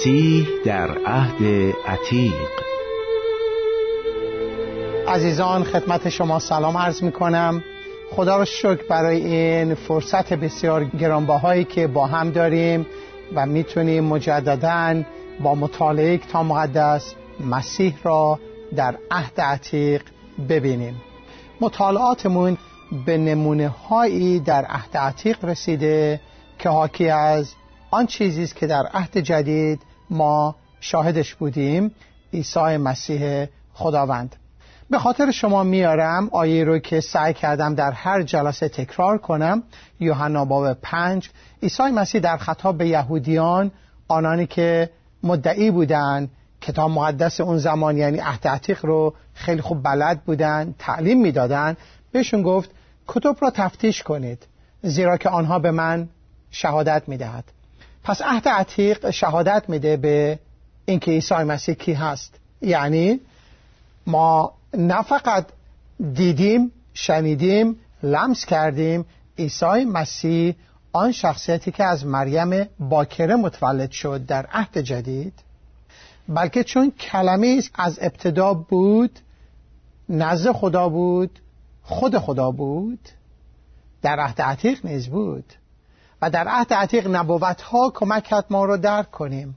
مسیح در عهد عتیق. عزیزان خدمت شما سلام عرض می کنم خدا را شکر برای این فرصت بسیار گرانبهایی که با هم داریم و می‌تونیم مجددا با مطالعه کتاب مقدس مسیح را در عهد عتیق ببینیم. مطالعاتمون به نمونه هایی در عهد عتیق رسیده که حاکی از آن چیزی است که در عهد جدید ما شاهدش بودیم عیسی مسیح خداوند. به خاطر شما میارم آیه رو که سعی کردم در هر جلسه تکرار کنم. یوحنا باب پنج. عیسی مسیح در خطاب به یهودیان آنانی که مدعی بودند کتاب مقدس اون زمان یعنی عهد عتیق رو خیلی خوب بلد بودن تعلیم می‌دادن بهشون گفت کتب را تفتیش کنید زیرا که آنها به من شهادت می‌دهد. پس عهد عتیق شهادت میده به اینکه عیسی مسیح کی هست. یعنی ما نه فقط دیدیم شنیدیم لمس کردیم عیسی مسیح آن شخصیتی که از مریم باکره متولد شد در عهد جدید بلکه چون کلمه از ابتدا بود نزد خدا بود خود خدا بود در عهد عتیق نیز بود. و در عهد عتیق نبوت ها کمک کرد ما رو درک کنیم.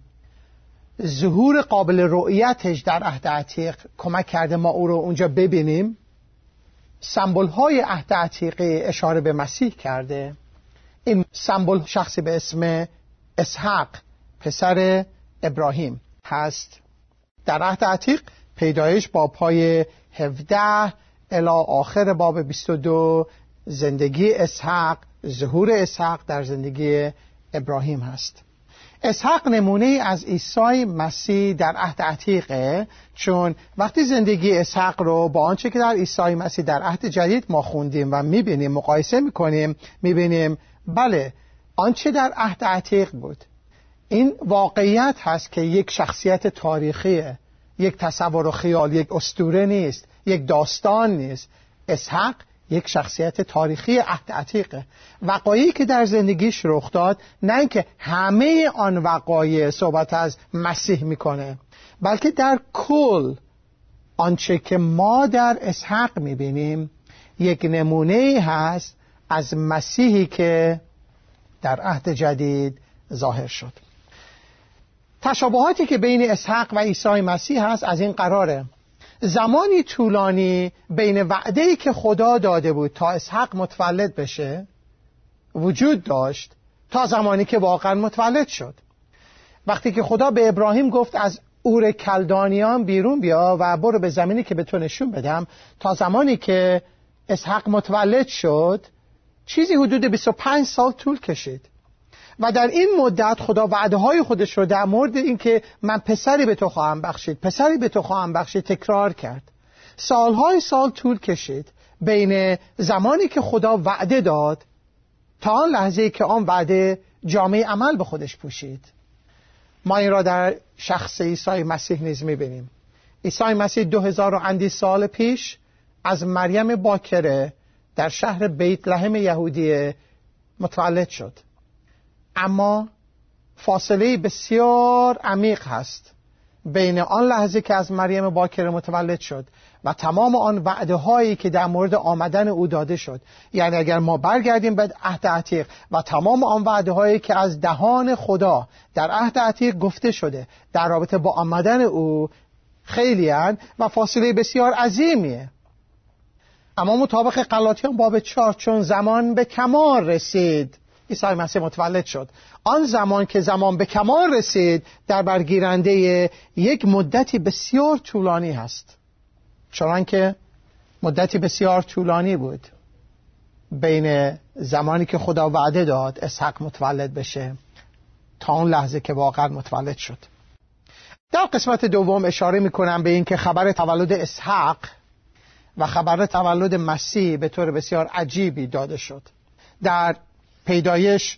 ظهور قابل رؤیتش در عهد عتیق کمک کرده ما او رو اونجا ببینیم. سمبل های عهد عتیقی اشاره به مسیح کرده. این سمبل شخصی به اسم اسحق پسر ابراهیم هست. در عهد عتیق پیدایش با پای 17 الا آخر باب 22 زندگی اسحق ظهور اسحق در زندگی ابراهیم هست. اسحق نمونه از عیسی مسیح در عهد عتیقه چون وقتی زندگی اسحق رو با آنچه که در عیسی مسیح در عهد جدید ما خوندیم و می‌بینیم مقایسه می‌کنیم می‌بینیم بله آنچه در عهد عتیق بود. این واقعیت هست که یک شخصیت تاریخیه یک تصور و خیال یک استوره نیست یک داستان نیست. اسحق یک شخصیت تاریخی عهد عتیقه. وقایعی که در زندگیش رخ داد نه اینکه همه آن وقایع صحبت از مسیح می‌کنه بلکه در کل آنچه که ما در اسحق می‌بینیم یک نمونه هست از مسیحی که در عهد جدید ظاهر شد. تشابهاتی که بین اسحق و عیسی مسیح هست از این قراره. زمانی طولانی بین وعده که خدا داده بود تا اسحق متولد بشه وجود داشت تا زمانی که واقعا متولد شد. وقتی که خدا به ابراهیم گفت از اور کلدانیان بیرون بیا و برو به زمینی که به تو نشون بدم تا زمانی که اسحق متولد شد چیزی حدود 25 سال طول کشید. و در این مدت خدا وعده های خودش رو در مورد اینکه من پسری به تو خواهم بخشید پسری به تو خواهم بخشید تکرار کرد. سالهای سال طول کشید. بین زمانی که خدا وعده داد تا آن لحظه که آن وعده جامعه عمل به خودش پوشید. ما این را در شخص عیسی مسیح نیز می‌بینیم. عیسی مسیح دو هزار و اندی سال پیش از مریم باکره در شهر بیت لحم یهودی متولد شد. اما فاصله بسیار عمیق هست بین آن لحظه که از مریم باکره متولد شد و تمام آن وعده هایی که در مورد آمدن او داده شد. یعنی اگر ما برگردیم به عهد عتیق و تمام آن وعده هایی که از دهان خدا در عهد عتیق گفته شده در رابطه با آمدن او خیلی هن و فاصله بسیار عظیمیه. اما مطابق قلاتیان باب چار چون زمان به کمال رسید. عیسی مسیح متولد شد. آن زمان که زمان به کمال رسید در برگیرنده یک مدتی بسیار طولانی هست. چون که مدتی بسیار طولانی بود بین زمانی که خدا وعده داد اسحق متولد بشه تا اون لحظه که واقعا متولد شد. در قسمت دوم اشاره می‌کنم به اینکه خبر تولد اسحق و خبر تولد مسیح به طور بسیار عجیبی داده شد. در پیدایش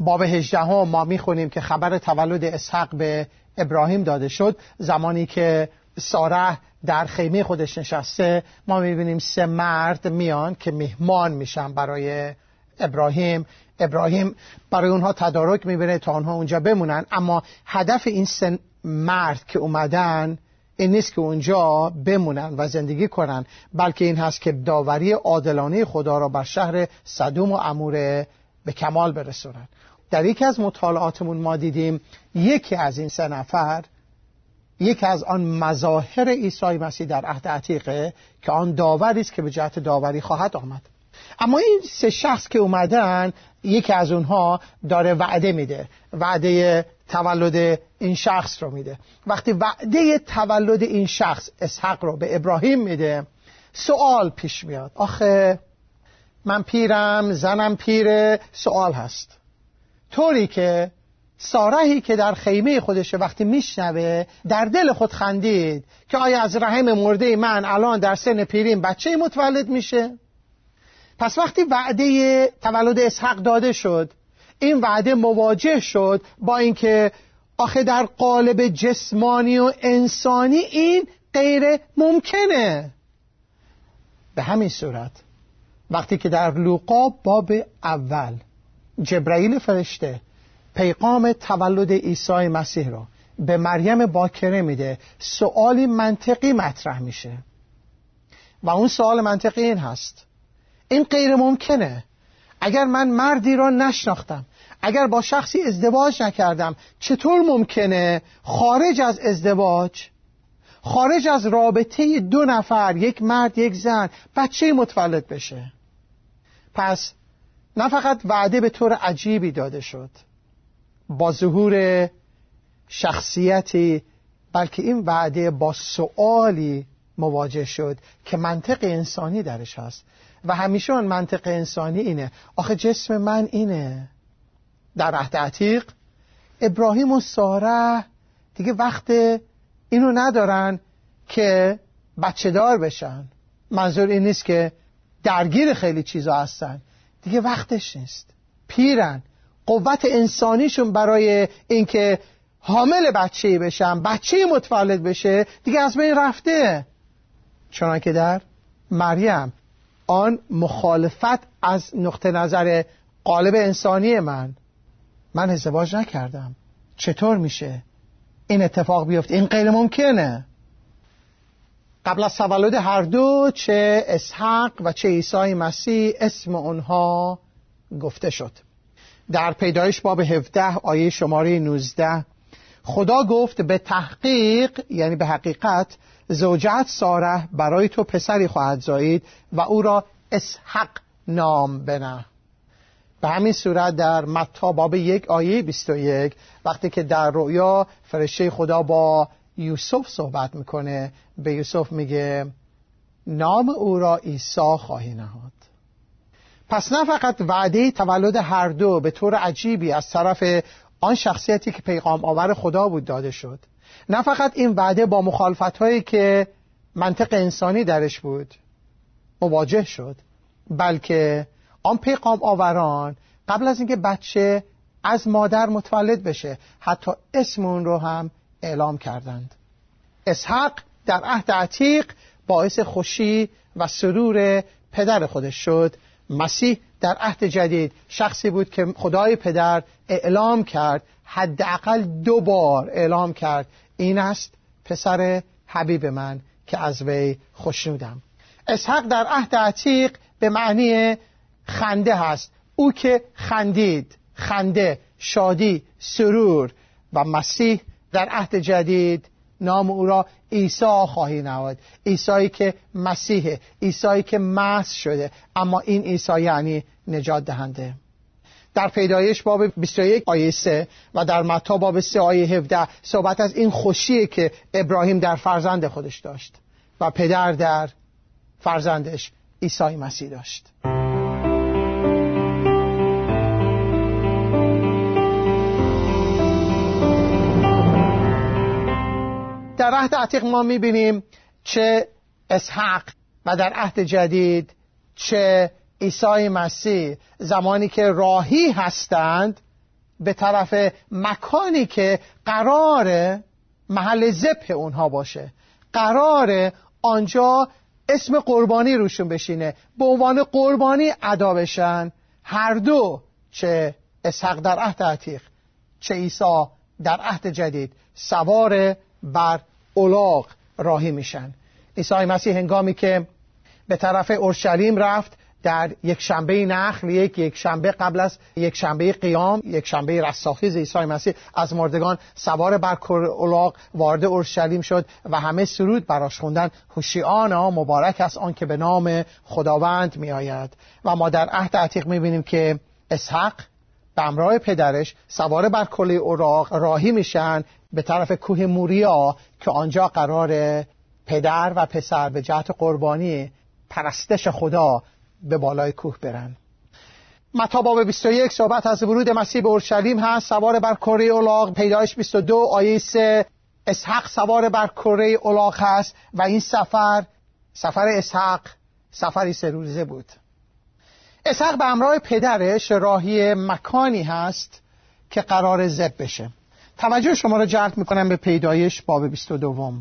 باب 18 هم ما می‌خونیم که خبر تولد اسحق به ابراهیم داده شد. زمانی که ساره در خیمه خودش نشسته ما می‌بینیم سه مرد میان که مهمان میشن برای ابراهیم. ابراهیم برای اونها تدارک می‌بینه تا آنها اونجا بمونن. اما هدف این سن مرد که اومدن این نیست که اونجا بمونن و زندگی کنن بلکه این هست که داوری عادلانه خدا را بر شهر صدوم و اموره به کمال برسونن. در یکی از مطالعاتمون ما دیدیم یکی از این سه نفر یکی از آن مظاهر عیسی مسیح در عهد عتیقه که آن داوری است که به جهت داوری خواهد آمد. اما این سه شخص که اومدن یکی از اونها داره وعده میده. وعده تولد این شخص رو میده. وقتی وعده تولد این شخص اسحق رو به ابراهیم میده سوال پیش میاد. آخه من پیرم زنم پیره سوال هست. طوری که سارهی که در خیمه خودشه وقتی میشنوه در دل خود خندید که آیا از رحم مرده من الان در سن پیریم بچه متولد میشه؟ پس وقتی وعده تولد اسحق داده شد این وعده مواجه شد با اینکه آخه در قالب جسمانی و انسانی این غیر ممکنه. به همین صورت وقتی که در لوقا باب اول جبرئیل فرشته پیغام تولد عیسی مسیح را به مریم باکره میده سوالی منطقی مطرح میشه. و اون سوال منطقی این هست. این غیر ممکنه. اگر من مردی را نشناختم اگر با شخصی ازدواج نکردم چطور ممکنه خارج از ازدواج خارج از رابطه دو نفر یک مرد یک زن بچه متولد بشه؟ پس نه فقط وعده به طور عجیبی داده شد با ظهور شخصیتی بلکه این وعده با سوالی مواجه شد که منطق انسانی درش هست. و همیشه اون منطق انسانی اینه. آخه جسم من اینه. در عهد عتیق ابراهیم و ساره دیگه وقت اینو ندارن که بچه دار بشن. منظور این نیست که درگیر خیلی چیزا هستن. دیگه وقتش نیست. پیرن. قوت انسانیشون برای اینکه حامل بچه بشن بچه متولد بشه دیگه از بین رفته. چنانکه در مریم آن مخالفت از نقطه نظر قالب انسانی من. من ازدواج نکردم. چطور میشه این اتفاق بیفته؟ این غیر ممکنه. قبل از تولد هر دو چه اسحق و چه عیسی مسیح اسم اونها گفته شد. در پیدایش باب 17 آیه شماره 19 خدا گفت به تحقیق یعنی به حقیقت زوجت ساره برای تو پسری خواهد زایید و او را اسحق نام بنه. به همین صورت در متا باب یک آیه 21 وقتی که در رویا فرشته خدا با یوسف صحبت می‌کنه به یوسف میگه نام او را عیسی خواهی نهاد. پس نه فقط وعده تولد هر دو به طور عجیبی از طرف آن شخصیتی که پیغام آور خدا بود داده شد. نه فقط این وعده با مخالفت هایی که منطق انسانی درش بود مواجه شد بلکه آن پیغام آوران قبل از اینکه بچه از مادر متولد بشه حتی اسم اون رو هم اعلام کردند. اسحق در عهد عتیق باعث خوشی و سرور پدر خودش شد. مسیح در عهد جدید شخصی بود که خدای پدر اعلام کرد حداقل دو بار اعلام کرد این است پسر حبیب من که از وی خوشنودم اسحق در عهد عتیق به معنی خنده هست. او که خندید خنده شادی سرور و مسیح در عهد جدید نام او را عیسی خواهی نهاد. عیسی که مسیحه عیسی که مس شده اما این عیسی یعنی نجات دهنده. در پیدایش باب 21 آیه 3 و در متا باب 3 آیه 17 صحبت از این خوشیه که ابراهیم در فرزند خودش داشت و پدر در فرزندش عیسی مسیح داشت. در عهد عتیق ما می‌بینیم چه اسحق و در عهد جدید چه عیسی مسیح زمانی که راهی هستند به طرف مکانی که قرار محل زبه اونها باشه. قرار آنجا اسم قربانی روشون بشینه. به عنوان قربانی ادا بشن. هر دو چه اسحق در عهد عتیق چه عیسی در عهد جدید سوار بر اولاغ راهی میشن. عیسی مسیح هنگامی که به طرف اورشلیم رفت در یک شنبه نخل یک یک شنبه قبل از یک شنبه قیام یک شنبه رستاخیز عیسی مسیح از مردگان سوار بر اولاغ وارد اورشلیم شد و همه سرود براش خوندن. هوشیانا مبارک است آن که به نام خداوند میآید. و ما در عهد عتیق می‌بینیم که اسحق به همراه پدرش سوار بر کلی اوراق راهی میشن به طرف کوه موریا که آنجا قرار پدر و پسر به جهت قربانی پرستش خدا به بالای کوه برن. متا باب 21 صحبت از ورود مسیح به اورشلیم هست. سوار بر کره اولاغ پیدایش 22 آیه 3 اسحق سوار بر کره اولاغ هست و این سفر سفر اسحق سفری سه روزه بود. اسحق به همراه پدرش راهی مکانی هست که قرار زب بشه. توجه شما را جلب می‌کنم به پیدایش باب 22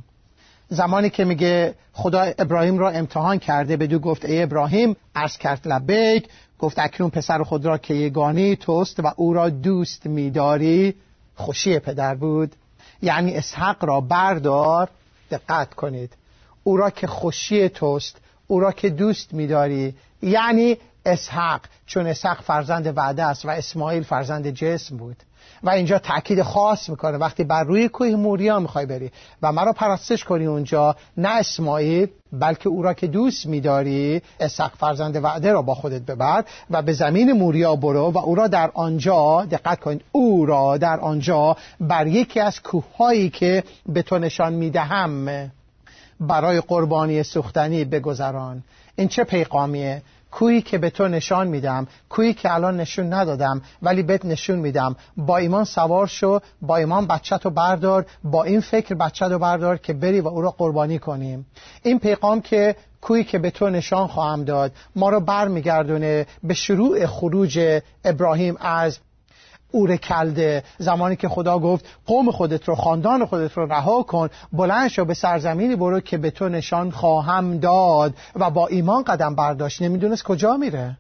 زمانی که میگه خدا ابراهیم را امتحان کرده بدو گفت ای ابراهیم عرض کرد لبیک گفت اکنون پسر خود را که یگانی توست و او را دوست میداری. خوشی پدر بود. یعنی اسحق را بردار دقت کنید. او را که خوشی توست او را که دوست میداری. یعنی اسحق چون اسحق فرزند وعده است و اسماعیل فرزند جسم بود. و اینجا تاکید خاص می‌کنه. وقتی بر روی کوه موریا می‌خوای بری. و مرا پرستش کنی اونجا. نه اسماعیل بلکه او را که دوست میداری اسحق فرزند وعده را با خودت ببر و به زمین موریا برو و او را در آنجا دقت کنید او را در آنجا بر یکی از کوههایی که به تو نشان می‌دهم. برای قربانی سوختنی بگذران. این چه پیغامیه؟ کویی که به تو نشان میدم کویی که الان نشون ندادم ولی بهت نشون میدم. با ایمان سوار شو با ایمان بچه تو بردار با این فکر بچه تو بردار که بری و او را قربانی کنیم. این پیغام که کویی که به تو نشان خواهم داد ما رو برمیگردونه به شروع خروج ابراهیم از اور کلده. زمانی که خدا گفت قوم خودت رو خاندان خودت رو رها کن بلند شو به سرزمینی برو که به تو نشان خواهم داد و با ایمان قدم برداشت. نمی‌دونست کجا میره.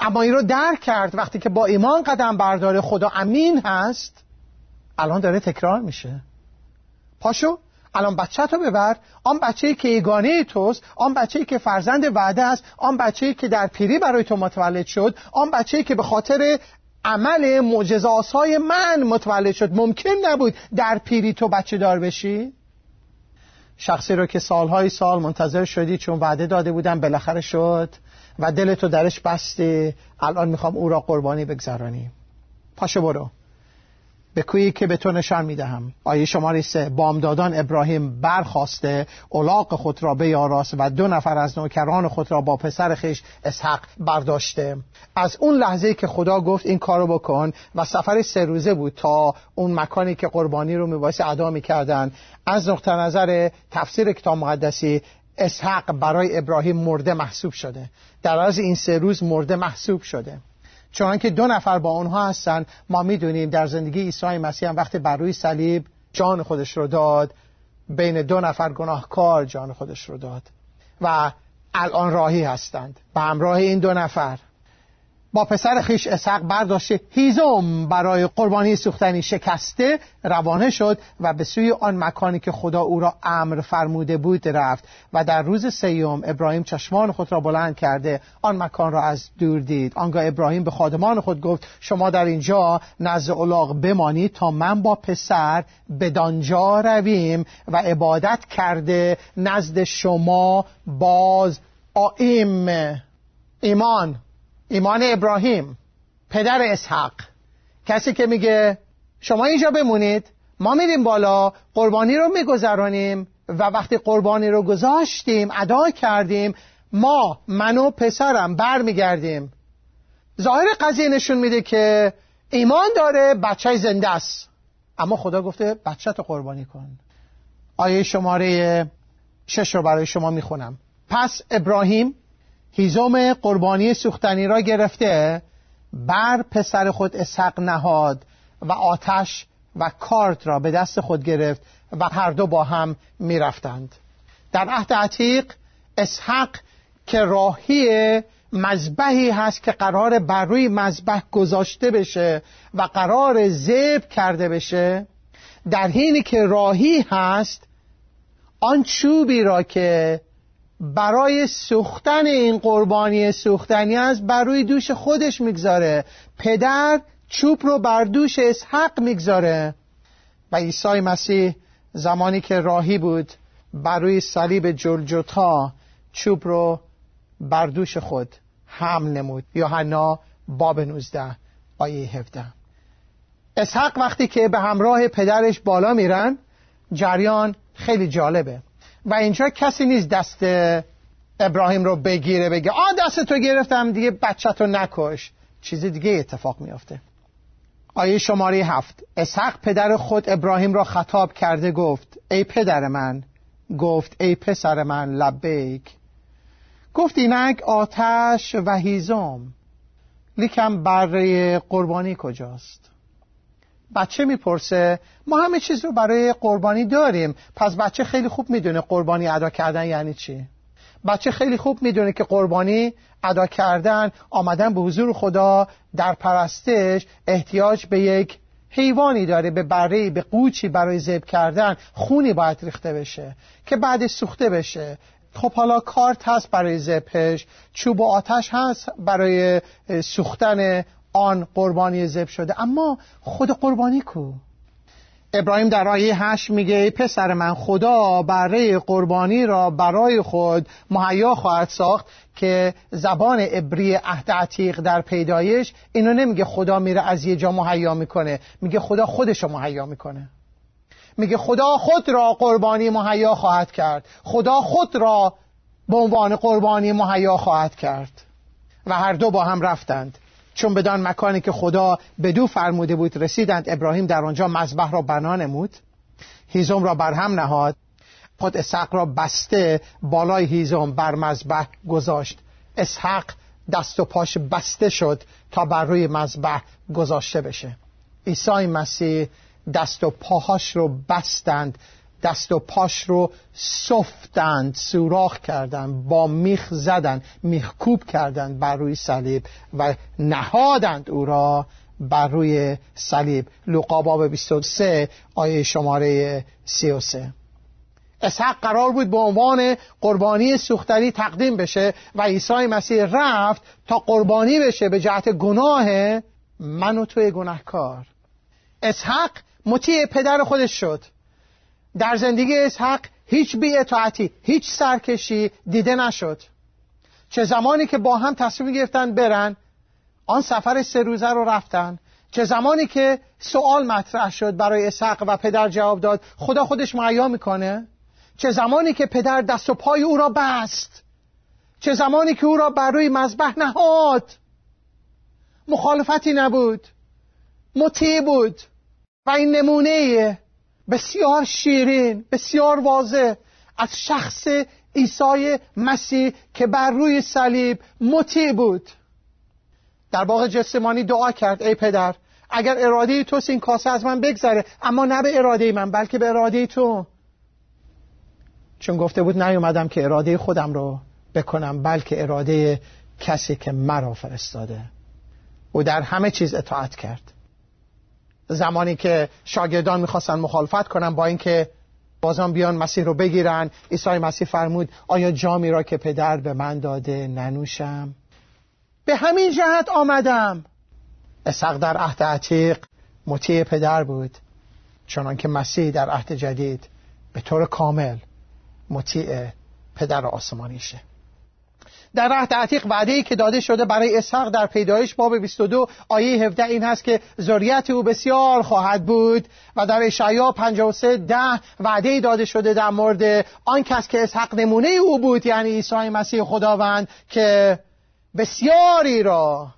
اما این رو درک کرد. وقتی که با ایمان قدم برداره خدا امین هست الان داره تکرار میشه. پاشو الان بچه تو ببر. آن بچه که یگانه توست آن بچه که فرزند وعده است آن بچه که در پیری برای تو متولد شد آن بچه که به خاطر عمل معجزاسای من متولد شد. ممکن نبود در پیری تو بچه دار بشی؟ شخصی رو که سالهای سال منتظر شدی چون وعده داده بودم بالاخره شد و دلتو درش بستی الان می‌خوام او را قربانی بگذرانی پاشو برو. به کویی که به تو نشان می‌دهم. آیه شماره سه بامدادان ابراهیم برخواسته اولاق خود را بیاراست و دو نفر از نوکران خود را با پسر خیش اسحق برداشته. از اون لحظه که خدا گفت این کارو بکن و سفر سه روزه بود تا اون مکانی که قربانی رو میبایست ادا می‌کردن. از نقطه نظر تفسیر کتاب مقدسی اسحق برای ابراهیم مرده محسوب شده. در از این سه روز مرده محسوب شده. چون که دو نفر با اونها هستن ما می‌دونیم در زندگی عیسی مسیح هم وقتی بر روی صلیب جان خودش رو داد بین دو نفر گناهکار جان خودش رو داد و الان راهی هستند. به همراه این دو نفر. با پسر خیش اسحق برداشته. هیزم برای قربانی سوختنی شکسته روانه شد و به سوی آن مکانی که خدا او را امر فرموده بود رفت و در روز سیوم ابراهیم چشمان خود را بلند کرده. آن مکان را از دور دید. آنگاه ابراهیم به خادمان خود گفت شما در اینجا نزد اولاغ بمانید تا من با پسر به دانجا رویم و عبادت کرده نزد شما باز آیم ایمان. ایمان ابراهیم پدر اسحق. کسی که میگه شما اینجا بمونید ما میریم بالا قربانی رو میگذرانیم و وقتی قربانی رو گذاشتیم ادا کردیم ما من و پسرم برمیگردیم. ظاهر قضیه نشون میده که ایمان داره بچه زنده است. اما خدا گفته بچه تو قربانی کن. آیه شماره شش رو برای شما می‌خونم. پس ابراهیم هیزم قربانی سوختنی را گرفته بر پسر خود اسحق نهاد و آتش و کارت را به دست خود گرفت و هر دو با هم می‌رفتند. در عهد عتیق اسحق که راهی مذبحی هست که قرار بر روی مذبح گذاشته بشه و قرار ذبح کرده بشه در حینی که راهی هست آن چوبی را که برای سوختن این قربانی سوختنی است بر روی دوش خودش می‌گذاره. پدر چوب رو بر دوش اسحق می‌گذاره. و عیسی مسیح زمانی که راهی بود بر روی صلیب جلجتا چوب رو بر دوش خود حمل نمود. یوحنا باب 19 آیه 17 اسحق وقتی که به همراه پدرش بالا میرن جریان خیلی جالبه. و اینجا کسی نیست دست ابراهیم رو بگیره بگه آ دست تو گرفتم دیگه بچه تو نکش. چیز دیگه اتفاق میافته. آیه شماره هفت. اسحق پدر خود ابراهیم را خطاب کرده گفت ای پدر من. گفت ای پسر من لبیک. گفت اینک آتش و هیزم. لیکن برای قربانی کجاست؟ بچه می‌پرسه ما همه چیز رو برای قربانی داریم. پس بچه خیلی خوب می‌دونه قربانی ادا کردن یعنی چی. بچه خیلی خوب می‌دونه که قربانی ادا کردن آمدن به حضور خدا در پرستش احتیاج به یک حیوانی داره به بره به قوچی برای ذبح کردن. خونی باید ریخته بشه که بعد سوخته بشه. خب حالا کارت هست برای ذبحش چوب و آتش هست برای سوختن آن قربانی ذبح شده. اما خود قربانی کو؟ ابراهیم در آیه هشت میگه پسر من خدا برای قربانی را برای خود مهیا خواهد ساخت که زبان عبری عهد عتیق در پیدایش اینو نمیگه خدا میره از یه جا مهیا می‌کنه میگه خدا خودش رو مهیا می‌کنه. میگه خدا خود را قربانی مهیا خواهد کرد. خدا خود را به عنوان قربانی مهیا خواهد کرد. و هر دو با هم رفتند. چون بدان مکانی که خدا بدو فرموده بود رسیدند ابراهیم در آنجا مذبح را بنا نمود. هیزم را بر هم نهاد. خود اسحق را بسته بالای هیزم بر مذبح گذاشت. اسحق دست و پاش بسته شد تا بر روی مذبح گذاشته بشه. عیسی مسیح دست و پاهاش رو بستند دست و پاش رو سفتند سوراخ کردند با میخ زدند میخکوب کردند بر روی صلیب و نهادند او را بر روی صلیب. لوقا باب 23 آیه شماره 33 اسحق قرار بود به عنوان قربانی سوختنی تقدیم بشه و عیسی مسیح رفت تا قربانی بشه به جهت گناه من و توی گناهکار. اسحق مطیع پدر خودش شد. در زندگی اسحق هیچ بیعتاعتی هیچ سرکشی دیده نشد. چه زمانی که با هم تصمیم گرفتن برن آن سفر سه روزه رو رفتن. چه زمانی که سوال مطرح شد برای اسحق و پدر جواب داد خدا خودش معیا می‌کنه. چه زمانی که پدر دست و پای او را بست. چه زمانی که او را بر روی مذبح نهاد. مخالفتی نبود. مطیع بود. و این نمونه بسیار شیرین بسیار واضح از شخص عیسی مسیح که بر روی صلیب مطیع بود. در باغ جسمانی دعا کرد ای پدر اگر اراده تو این کاسه از من بگذره اما نه به اراده من بلکه به اراده تو. چون گفته بود نیومدم که اراده خودم رو بکنم بلکه اراده کسی که مرا فرستاده. او در همه چیز اطاعت کرد. زمانی که شاگردان می‌خواستن مخالفت کنن با اینکه بازان بیان مسیح رو بگیرن عیسی مسیح فرمود آیا جامی را که پدر به من داده ننوشم؟ به همین جهت آمدم. اسحاق در عهد عتیق مطیع پدر بود چنان که مسیح در عهد جدید به طور کامل مطیع پدر آسمانیشه. در عهد عتیق وعده ای که داده شده برای اسحاق در پیدایش باب 22 آیه 17 این هست که ذریت او بسیار خواهد بود و در اشعیا 53 ده وعده داده شده در مورد آن کس که اسحاق نمونه او بود یعنی عیسی مسیح خداوند که بسیاری را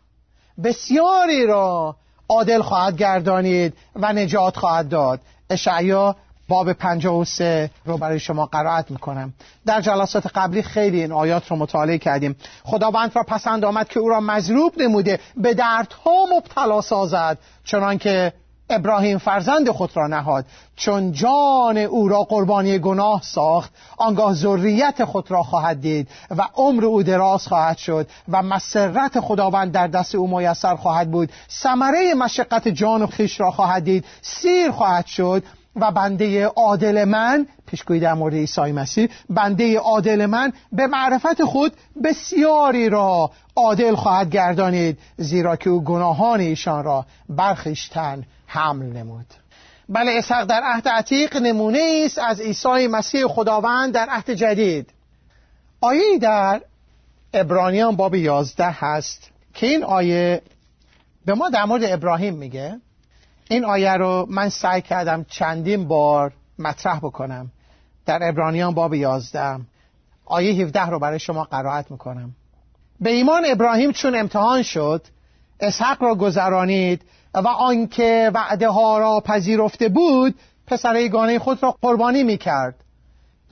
بسیاری را عادل خواهد گردانید و نجات خواهد داد. اشعیا باب 53 رو برای شما قرائت می‌کنم. در جلسات قبلی خیلی این آیات رو مطالعه کردیم. خداوند را پسند آمد که او را مضروب نموده به دردها مبتلا سازد چنان که ابراهیم فرزند خود را نهاد. چون جان او را قربانی گناه ساخت آنگاه ذریت خود را خواهد دید و عمر او دراز خواهد شد و مسرت خداوند در دست او میسر خواهد بود. ثمره مشقت جان و خیش را خواهد دید سیر خواهد شد. و بنده عادل من پیشگویی در مورد عیسی مسیح بنده عادل من به معرفت خود بسیاری را عادل خواهد گردانید زیرا که او گناهان ایشان را برخیشتن حمل نمود. بله اسحاق در عهد عتیق نمونه است از عیسی مسیح خداوند در عهد جدید. آیه در ابرانیان باب یازده هست که این آیه به ما در مورد ابراهیم میگه. این آیه رو من سعی کردم چندین بار مطرح بکنم. در ابرانیان باب یازده آیه 17 رو برای شما قرائت می‌کنم. به ایمان ابراهیم چون امتحان شد اسحق را گذرانید و آنکه وعده ها را پذیرفته بود پسر یگانه خود را قربانی می‌کرد.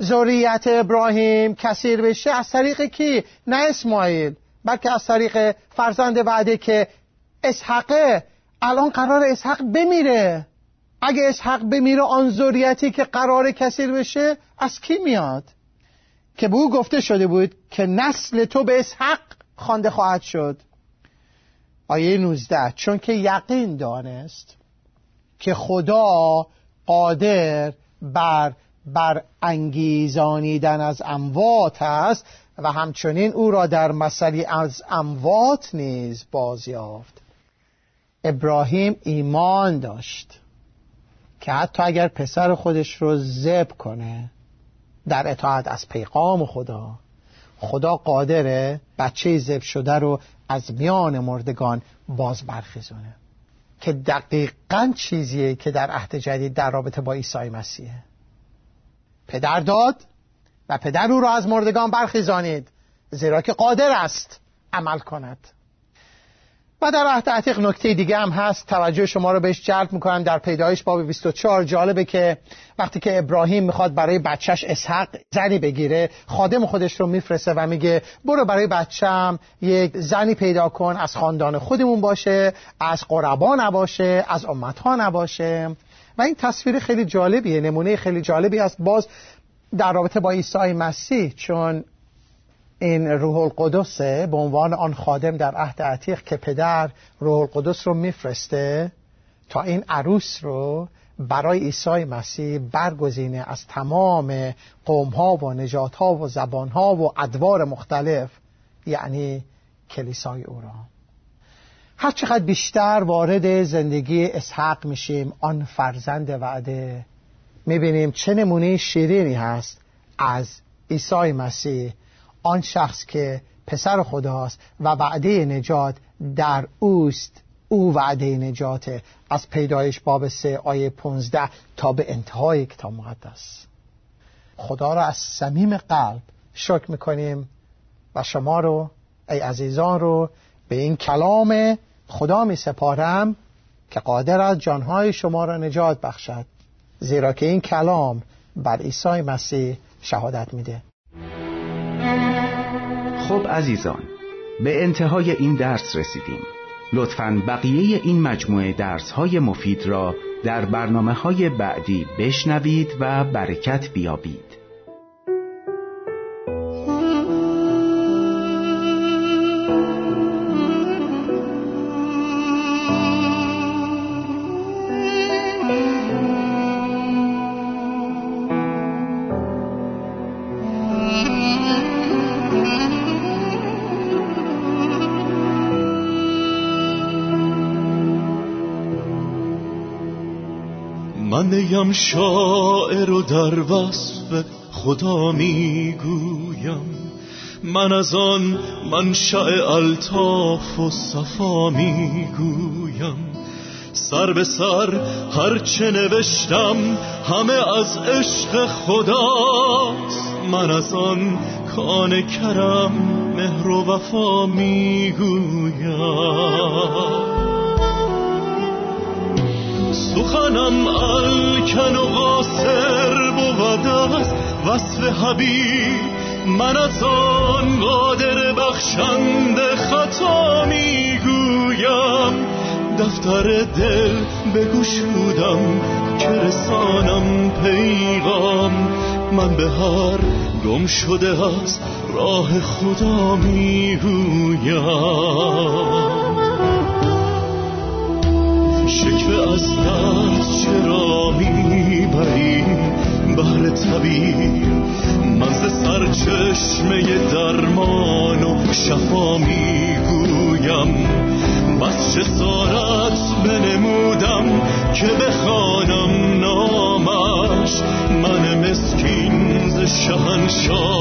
ذریت ابراهیم کثیر بشه از طریق کی؟ نه اسماعیل بلکه از طریق فرزند وعده که اسحقه. الان قرار اسحق بمیره. اگه اسحق بمیره آن ذریتی که قرار کثیر بشه از کی میاد؟ که به او گفته شده بود که نسل تو به اسحق خوانده خواهد شد. آیه 19 چون که یقین دانست که خدا قادر بر بر انگیزانیدن از اموات است و همچنین او را در مسئله از اموات نیز بازیافت. ابراهیم ایمان داشت که حتی اگر پسر خودش رو زب کنه در اطاعت از پیغام خدا خدا قادره بچه زب شده رو از میان مردگان باز برخیزونه. که دقیقا چیزیه که در عهد جدید در رابطه با عیسی مسیحه. پدر داد و پدر او را از مردگان برخیزانید زیرا که قادر است عمل کند. و در عهد عتیق نکته دیگه هم هست. توجه شما رو بهش جلب می‌کنم. در پیدایش باب 24 جالبه که وقتی که ابراهیم می‌خواد برای بچهش اسحق زنی بگیره خادم خودش رو میفرسته و میگه برو برای بچم یک زنی پیدا کن. از خاندان خودمون باشه از قربا نباشه از امتها نباشه. و این تصویر خیلی جالبیه نمونه خیلی جالبی است باز در رابطه با عیسی مسیح چون این روح القدسه به عنوان آن خادم در عهد عتیق که پدر روح القدس رو میفرسته تا این عروس رو برای عیسی مسیح برگزینه از تمام قوم ها و نجات ها و زبان ها و ادوار مختلف یعنی کلیسای او را. هر چقدر بیشتر وارد زندگی اسحق میشیم آن فرزند وعده. می‌بینیم چه نمونه شیرینی هست از عیسی مسیح. آن شخص که پسر خداست و وعده نجات در اوست او وعده نجاته از پیدایش باب سه آیه 15 تا به انتهای کتاب مقدس. خدا را از صمیم قلب شکر می‌کنیم و شما رو ای عزیزان رو به این کلام خدا می سپارم که قادر از جانهای شما را نجات بخشد زیرا که این کلام بر عیسی مسیح شهادت میده. خب عزیزان به انتهای این درس رسیدیم. لطفا بقیه این مجموعه درس های مفید را در برنامه های بعدی بشنوید و برکت بیابید. نیم شاعر و در وصف خدا می‌گویم. من از آن منشأ الطاف و صفا می‌گویم. سر به سر هرچه نوشتم همه از عشق خداست. من از آن کان کرم مهر و وفا می‌گویم. سخنم الکن و قاصر بود است وصف حبیب. من از آن قادر بخشنده خطا می‌گویم. دفتر دل به بگشودم که رسانم پیغام. من به هر گم شده از راه خدا می‌گویم. شکوه از دست چرا می‌بری بهر طبیب. من ز سرچشمه درمان و شفا می‌گویم. بس جسارت بنمودم که بخوانم نامش. من مسکین ز شهنشاه